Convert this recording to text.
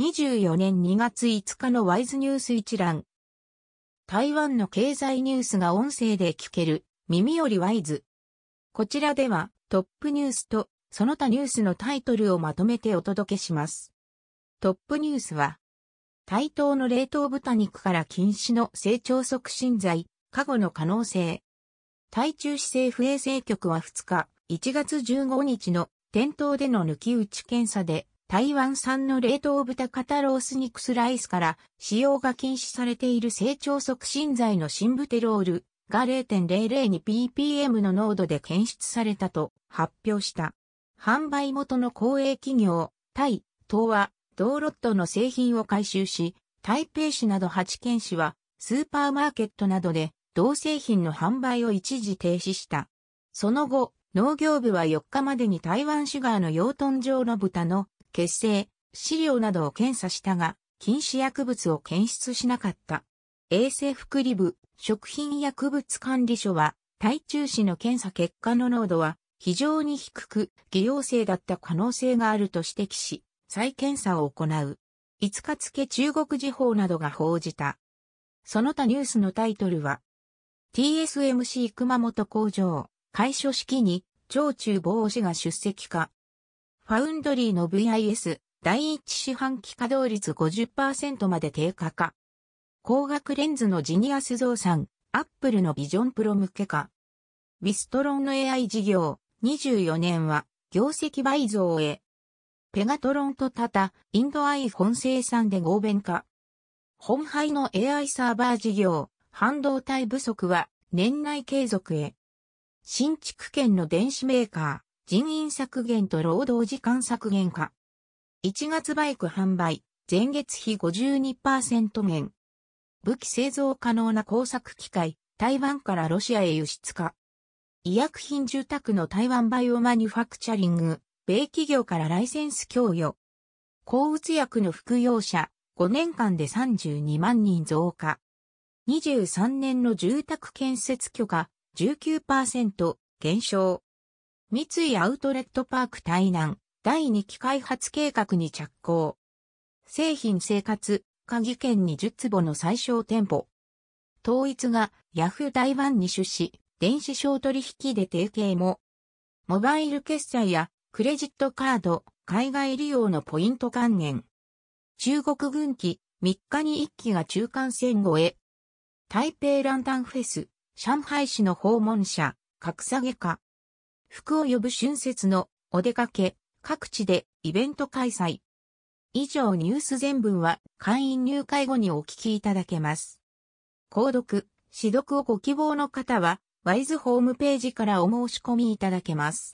24年2月5日のワイズニュース一覧。台湾の経済ニュースが音声で聞ける耳よりワイズ。こちらではトップニュースとその他ニュースのタイトルをまとめてお届けします。トップニュースは、対等の冷凍豚肉から禁止の成長促進剤、過去の可能性。台中市政府衛生局は2日、1月15日の店頭での抜き打ち検査で台湾産の冷凍豚肩ロース肉スライスから使用が禁止されている成長促進剤のシンブテロールが 0.002ppm の濃度で検出されたと発表した。販売元の公営企業、タイ、東は、ドーロットの製品を回収し、台北市など8県市は、スーパーマーケットなどで、同製品の販売を一時停止した。その後、農業部は4日までに台湾シュガーの養豚場の豚の血清、飼料などを検査したが、禁止薬物を検出しなかった。衛生福利部、食品薬物管理所は、体中市の検査結果の濃度は非常に低く、偽陽性だった可能性があると指摘し、再検査を行う。5日付中国時報などが報じた。その他ニュースのタイトルは、TSMC 熊本工場、開所式に、長中防止が出席か。ファウンドリーの VIS 第一四半期稼働率50%まで低下か。光学レンズのジニアス増産、アップルのビジョンプロ向けか。ウィストロンの AI 事業、24年は業績倍増へ。ペガトロンとタタ、インドアイ本生産で合弁化。本廃の AI サーバー事業、半導体不足は年内継続へ。新築県の電子メーカー、人員削減と労働時間削減化。1月バイク販売、前月比52%減。武器製造可能な工作機械、台湾からロシアへ輸出化。医薬品住宅の台湾バイオマニュファクチャリング、米企業からライセンス供与。抗うつ薬の服用者、5年間で32万人増加。23年の住宅建設許可、19%減少。三井アウトレットパーク台南第2期開発計画に着工。製品生活、鍵県に10坪の最小店舗。統一がヤフー台湾に出資、電子商取引で提携も。モバイル決済やクレジットカード、海外利用のポイント還元。中国軍機、3日に1機が中間線越え。台北ランタンフェス、上海市の訪問者、格下げか。福を呼ぶ春節のお出かけ、各地でイベント開催。以上ニュース全文は会員入会後にお聞きいただけます。購読、指読をご希望の方は、ワイズホームページからお申し込みいただけます。